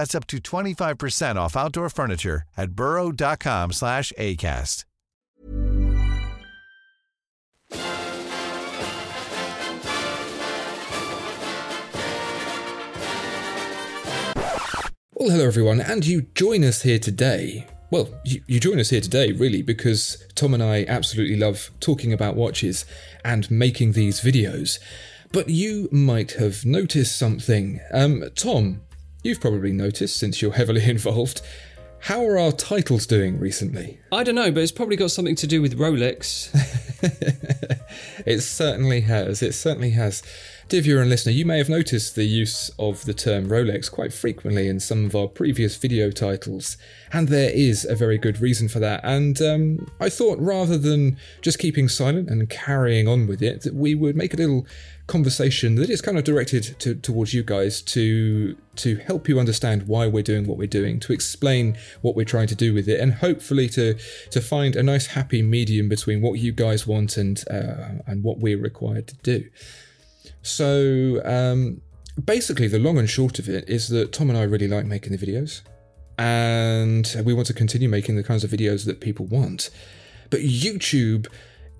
That's up to 25% off outdoor furniture at burrow.com slash ACAST. Well, hello everyone, and you join us here today. Well, you, you, join us here today, really, because Tom and I absolutely love talking about watches and making these videos. But you might have noticed something. Um, Tom, you've probably noticed since you're heavily involved. How are our titles doing recently? I don't know, but it's probably got something to do with Rolex. it certainly has. It certainly has. Dear viewer and listener, you may have noticed the use of the term Rolex quite frequently in some of our previous video titles, and there is a very good reason for that. And um, I thought rather than just keeping silent and carrying on with it, that we would make a little conversation that is kind of directed to, towards you guys to to help you understand why we're doing what we're doing, to explain what we're trying to do with it, and hopefully to to find a nice happy medium between what you guys want and uh, and what we're required to do. So um, basically, the long and short of it is that Tom and I really like making the videos, and we want to continue making the kinds of videos that people want. But YouTube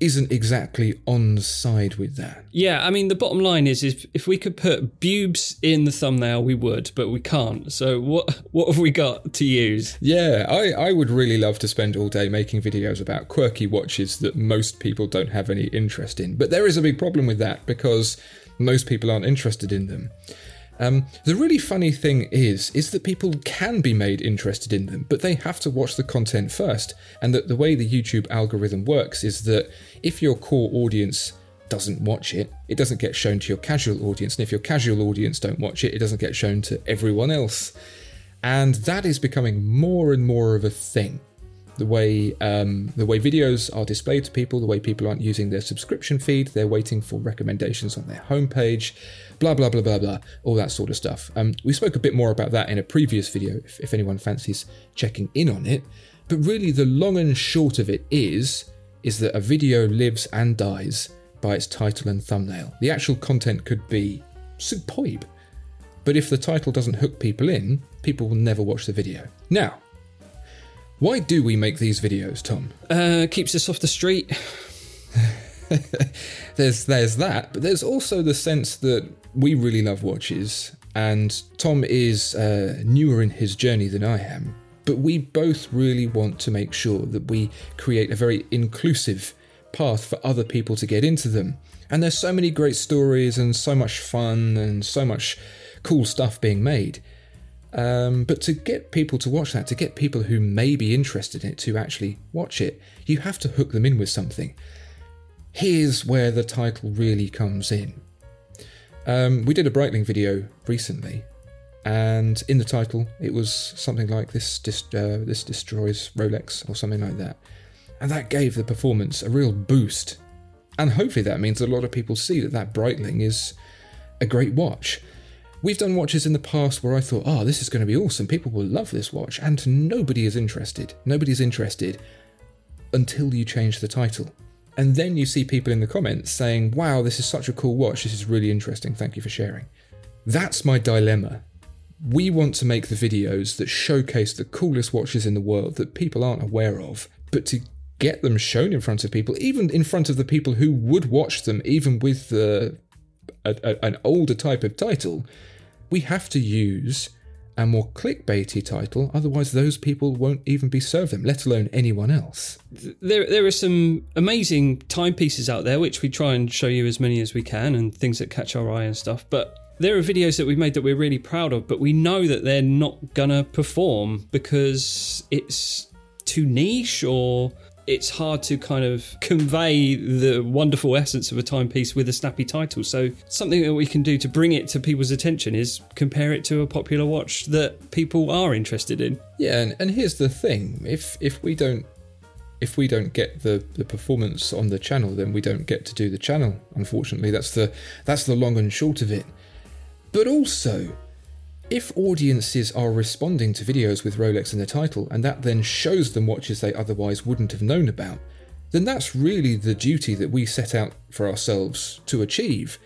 isn't exactly on side with that. Yeah, I mean the bottom line is if if we could put boobs in the thumbnail we would, but we can't. So what what have we got to use? Yeah, I I would really love to spend all day making videos about quirky watches that most people don't have any interest in. But there is a big problem with that because most people aren't interested in them. Um, the really funny thing is, is that people can be made interested in them, but they have to watch the content first. And that the way the YouTube algorithm works is that if your core audience doesn't watch it, it doesn't get shown to your casual audience. And if your casual audience don't watch it, it doesn't get shown to everyone else. And that is becoming more and more of a thing the way um, the way videos are displayed to people, the way people aren't using their subscription feed, they're waiting for recommendations on their homepage, blah blah blah blah blah, all that sort of stuff. Um, we spoke a bit more about that in a previous video, if, if anyone fancies checking in on it. But really, the long and short of it is is that a video lives and dies by its title and thumbnail. The actual content could be superb, but if the title doesn't hook people in, people will never watch the video. Now, why do we make these videos, Tom? Uh, keeps us off the street. there's there's that, but there's also the sense that we really love watches, and Tom is uh, newer in his journey than I am. But we both really want to make sure that we create a very inclusive path for other people to get into them. And there's so many great stories and so much fun and so much cool stuff being made. Um, but to get people to watch that, to get people who may be interested in it to actually watch it, you have to hook them in with something. Here's where the title really comes in. Um, we did a Breitling video recently, and in the title it was something like "This dis- uh, this destroys Rolex" or something like that, and that gave the performance a real boost. And hopefully that means a lot of people see that that Breitling is a great watch. We've done watches in the past where I thought, oh, this is going to be awesome. People will love this watch. And nobody is interested. Nobody's interested until you change the title. And then you see people in the comments saying, wow, this is such a cool watch. This is really interesting. Thank you for sharing. That's my dilemma. We want to make the videos that showcase the coolest watches in the world that people aren't aware of, but to get them shown in front of people, even in front of the people who would watch them, even with the, a, a, an older type of title, we have to use a more clickbaity title, otherwise those people won't even be served them, let alone anyone else. There, there are some amazing timepieces out there, which we try and show you as many as we can, and things that catch our eye and stuff. But there are videos that we've made that we're really proud of, but we know that they're not gonna perform because it's too niche or it's hard to kind of convey the wonderful essence of a timepiece with a snappy title. So something that we can do to bring it to people's attention is compare it to a popular watch that people are interested in. Yeah, and, and here's the thing: if if we don't if we don't get the, the performance on the channel, then we don't get to do the channel. Unfortunately, that's the that's the long and short of it. But also, if audiences are responding to videos with Rolex in the title and that then shows them watches they otherwise wouldn't have known about, then that's really the duty that we set out for ourselves to achieve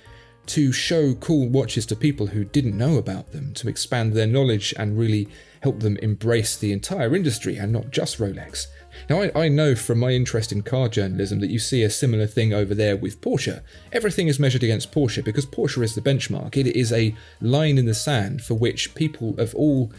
to show cool watches to people who didn't know about them, to expand their knowledge and really help them embrace the entire industry and not just Rolex. Now, I, I, know from my interest in car journalism that you see a similar thing over there with Porsche. Everything is measured against Porsche because Porsche is the benchmark. It is a line in the sand for which people of all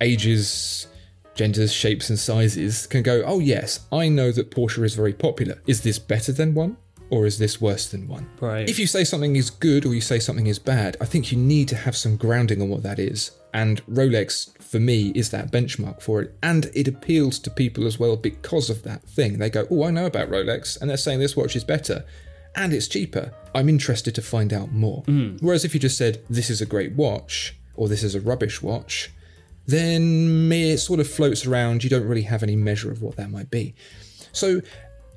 ages, genders, shapes, and sizes can go, oh, yes, I know that Porsche is very popular. Is this better than one? Or is this worse than one? Right. If you say something is good or you say something is bad, I think you need to have some grounding on what that is. And Rolex for me is that benchmark for it. And it appeals to people as well because of that thing. They go, Oh, I know about Rolex, and they're saying this watch is better and it's cheaper. I'm interested to find out more. Mm. Whereas if you just said, This is a great watch, or this is a rubbish watch, then it sort of floats around. You don't really have any measure of what that might be. So,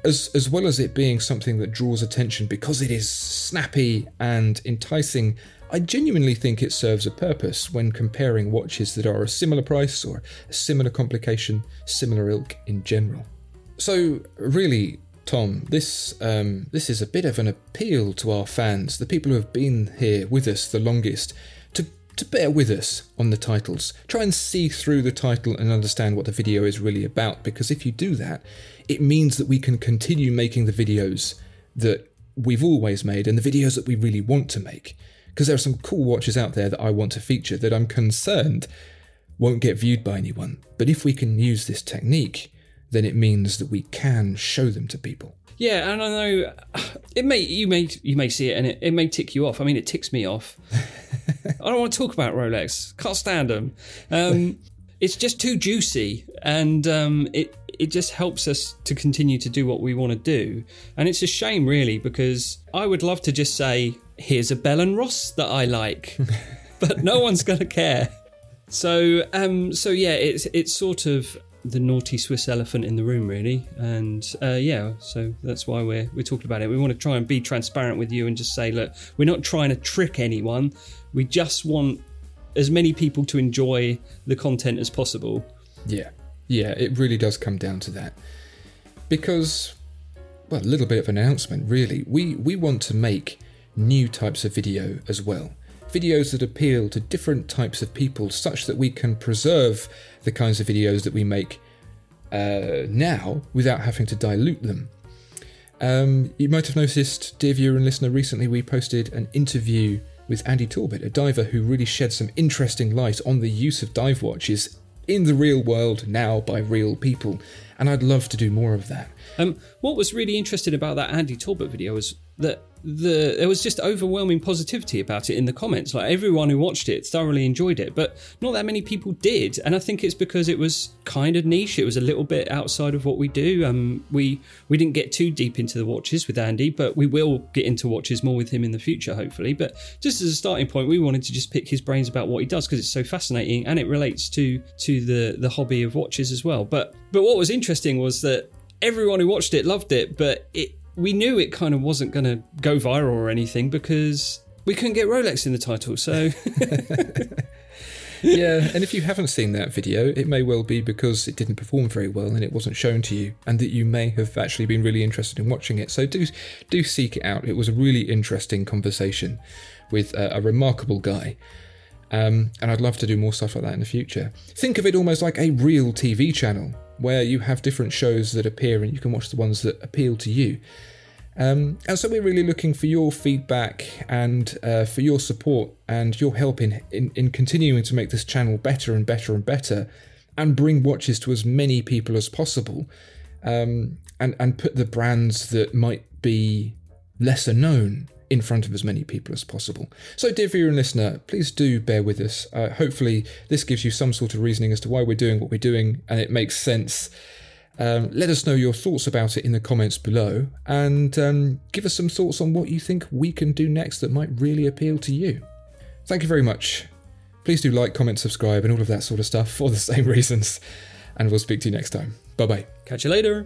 as, as well as it being something that draws attention because it is snappy and enticing I genuinely think it serves a purpose when comparing watches that are a similar price or a similar complication, similar ilk in general. So, really, Tom, this um, this is a bit of an appeal to our fans, the people who have been here with us the longest, to bear with us on the titles. Try and see through the title and understand what the video is really about, because if you do that, it means that we can continue making the videos that we've always made and the videos that we really want to make because there are some cool watches out there that I want to feature that I'm concerned won't get viewed by anyone. But if we can use this technique, then it means that we can show them to people. Yeah, and I know it may you may you may see it and it, it may tick you off. I mean, it ticks me off. I don't want to talk about Rolex. Can't stand them. Um, it's just too juicy, and um, it it just helps us to continue to do what we want to do. And it's a shame, really, because I would love to just say, here's a Bell and Ross that I like, but no one's going to care. So, um, so yeah, it's it's sort of the naughty Swiss elephant in the room, really, and uh, yeah, so that's why we're we're talking about it. We want to try and be transparent with you and just say, look, we're not trying to trick anyone. We just want as many people to enjoy the content as possible. Yeah, yeah, it really does come down to that because, well, a little bit of an announcement, really. We we want to make new types of video as well. Videos that appeal to different types of people, such that we can preserve the kinds of videos that we make uh, now without having to dilute them. Um, you might have noticed, dear viewer and listener, recently we posted an interview with Andy Talbot, a diver who really shed some interesting light on the use of dive watches in the real world now by real people, and I'd love to do more of that. Um, what was really interesting about that Andy Talbot video was that the there was just overwhelming positivity about it in the comments. Like everyone who watched it thoroughly enjoyed it, but not that many people did. And I think it's because it was kind of niche. It was a little bit outside of what we do. Um, we we didn't get too deep into the watches with Andy, but we will get into watches more with him in the future, hopefully. But just as a starting point, we wanted to just pick his brains about what he does because it's so fascinating and it relates to to the the hobby of watches as well. But but what was interesting was that everyone who watched it loved it, but it we knew it kind of wasn't going to go viral or anything because we couldn't get Rolex in the title. So. yeah, and if you haven't seen that video, it may well be because it didn't perform very well and it wasn't shown to you, and that you may have actually been really interested in watching it. So do do seek it out. It was a really interesting conversation with a, a remarkable guy. Um, and I'd love to do more stuff like that in the future. Think of it almost like a real TV channel where you have different shows that appear and you can watch the ones that appeal to you. Um, and so we're really looking for your feedback and uh, for your support and your help in, in, in continuing to make this channel better and better and better and bring watches to as many people as possible um, and, and put the brands that might be lesser known in front of as many people as possible. So, dear viewer and listener, please do bear with us. Uh, hopefully, this gives you some sort of reasoning as to why we're doing what we're doing and it makes sense. Um, let us know your thoughts about it in the comments below and um, give us some thoughts on what you think we can do next that might really appeal to you. Thank you very much. Please do like, comment, subscribe, and all of that sort of stuff for the same reasons. And we'll speak to you next time. Bye bye. Catch you later.